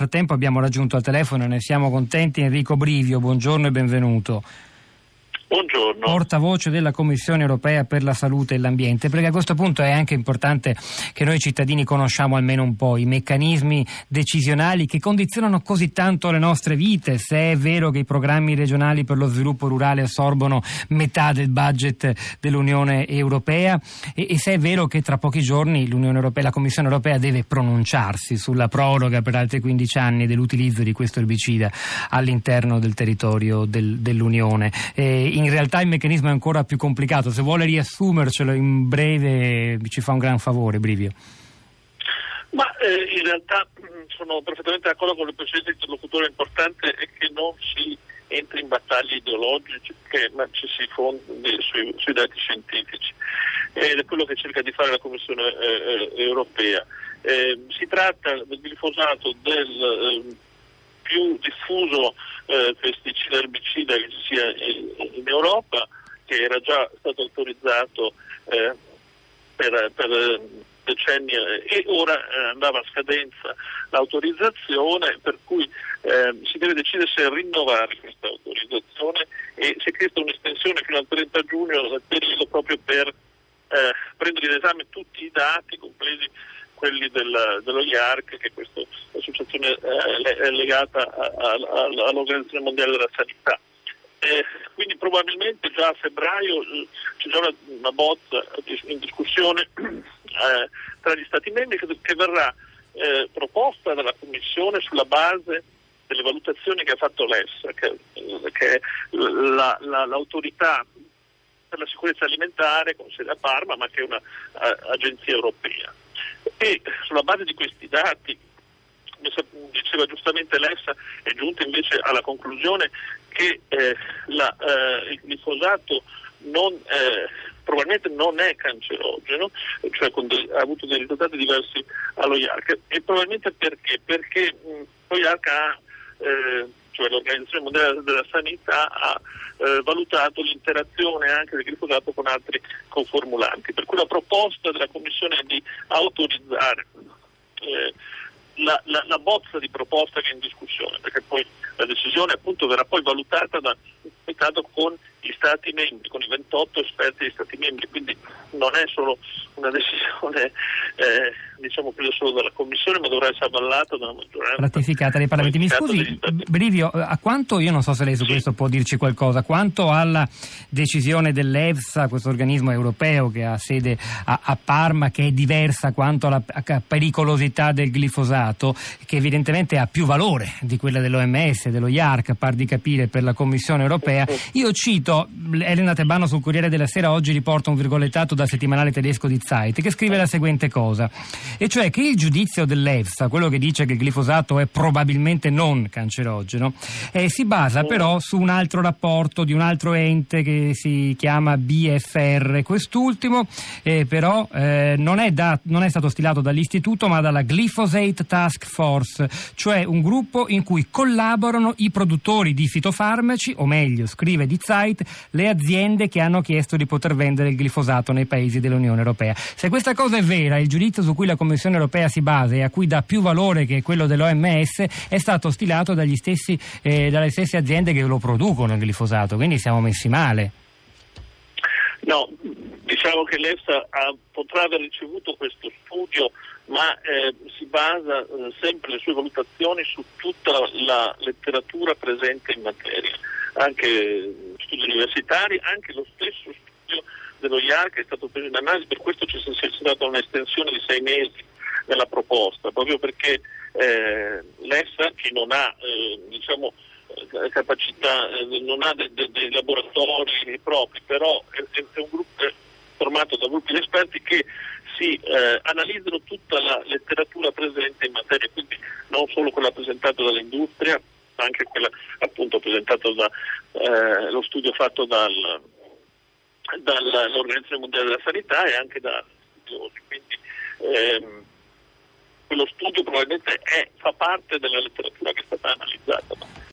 Frattempo abbiamo raggiunto al telefono e ne siamo contenti Enrico Brivio, buongiorno e benvenuto. Buongiorno. Portavoce della Commissione europea per la salute e l'ambiente, perché a questo punto è anche importante che noi cittadini conosciamo almeno un po' i meccanismi decisionali che condizionano così tanto le nostre vite, se è vero che i programmi regionali per lo sviluppo rurale assorbono metà del budget dell'Unione europea e, e se è vero che tra pochi giorni europea, la Commissione europea deve pronunciarsi sulla proroga per altri 15 anni dell'utilizzo di questo erbicida all'interno del territorio del, dell'Unione. E in realtà il meccanismo è ancora più complicato. Se vuole riassumercelo in breve ci fa un gran favore, Brivio. Ma eh, in realtà mh, sono perfettamente d'accordo con il precedente interlocutore, importante è che non si entri in battaglie ideologiche, ma ci si fondi sui, sui dati scientifici. Ed è quello che cerca di fare la Commissione eh, eh europea. Eh, si tratta del glifosato del eh, più diffuso eh, pesticida erbicida che ci sia in, in, Europa, che era già stato autorizzato eh, per, per, decenni e ora eh, andava a scadenza l'autorizzazione per cui eh, si deve decidere se rinnovare questa autorizzazione e si è chiesta un'estensione fino al 30 giugno del proprio per eh, prendere in esame tutti i dati compresi quelli del, dello IARC, che è questa associazione eh, legata all'Organizzazione Mondiale della Sanità. Eh, quindi probabilmente già a febbraio eh, c'è già una, una bozza in discussione eh, tra gli Stati membri che, che verrà eh, proposta dalla Commissione sulla base delle valutazioni che ha fatto l'ESSA, che, che è la, la, l'autorità per la sicurezza alimentare con sede a Parma, ma che è un'agenzia europea e sulla base di questi dati, diceva giustamente l'EFSA, è giunta invece alla conclusione che eh, la, eh, il glifosato non, eh, probabilmente non è cancerogeno, cioè de- ha avuto dei risultati diversi allo IARC e probabilmente perché? Perché mh, lo IARC ha eh, cioè l'Organizzazione Mondiale della Sanità ha eh, valutato l'interazione anche del glifosato con altri conformulanti, per cui la proposta della Commissione è di autorizzare eh, la, la, la, bozza di proposta che è in discussione, perché poi la decisione appunto verrà poi valutata da, con gli Stati membri, con i 28 esperti degli Stati membri, quindi non è solo una decisione diciamo presa solo dalla Commissione, ma dovrà essere avvallata da una maggioranza. Ratificata dai Parlamenti. Mi scusi, Brivio, a quanto, io non so se lei su sì. questo può dirci qualcosa, quanto alla decisione dell'EFSA, questo organismo europeo che ha sede a, a Parma, che è diversa quanto alla pericolosità del glifosato, che evidentemente ha più valore di quella dell'OMS, dello IARC, a par di capire per la Commissione europea, io cito, Elena Tebano sul Corriere della Sera oggi riporta un virgolettato dal settimanale tedesco di Zeit che scrive la seguente cosa, e cioè che il giudizio dell'EFSA, quello che dice che il glifosato è probabilmente non cancerogeno, eh, si basa però su un altro rapporto di un altro ente che si chiama BFR. Quest'ultimo eh, però eh, non, è da, non, è stato stilato dall'istituto ma dalla Glyphosate Task Force, cioè un gruppo in cui collaborano i produttori di fitofarmaci, o meglio, scrive di Zeit, le aziende che hanno chiesto di poter vendere il glifosato nei paesi dell'Unione Europea. Se questa cosa è vera, il giudizio su cui la Commissione Europea si basa e a cui dà più valore che quello dell'OMS è stato stilato stessi, eh, dalle stesse aziende che lo producono il glifosato, quindi siamo messi male. No, diciamo che l'EFSA ha, potrà aver ricevuto questo studio, ma eh, si basa eh, sempre le sue valutazioni su tutta la letteratura presente in materia anche studi universitari, anche lo stesso dello IAR che è stato preso in analisi, per questo ci è stata un'estensione di sei mesi nella proposta, proprio perché eh, l'ESA che non ha eh, diciamo, eh, capacità, eh, non ha dei de, de laboratori propri, però è, è un gruppo formato da gruppi di esperti che si eh, analizzano tutta la letteratura presente in materia, quindi non solo quella presentata dall'industria, anche quella appunto presentata da eh, studio fatto dal, dall'Organizzazione Mondiale della Sanità e anche da studiosi. Quindi ehm, quello studio probabilmente è, fa parte della letteratura che è stata analizzata.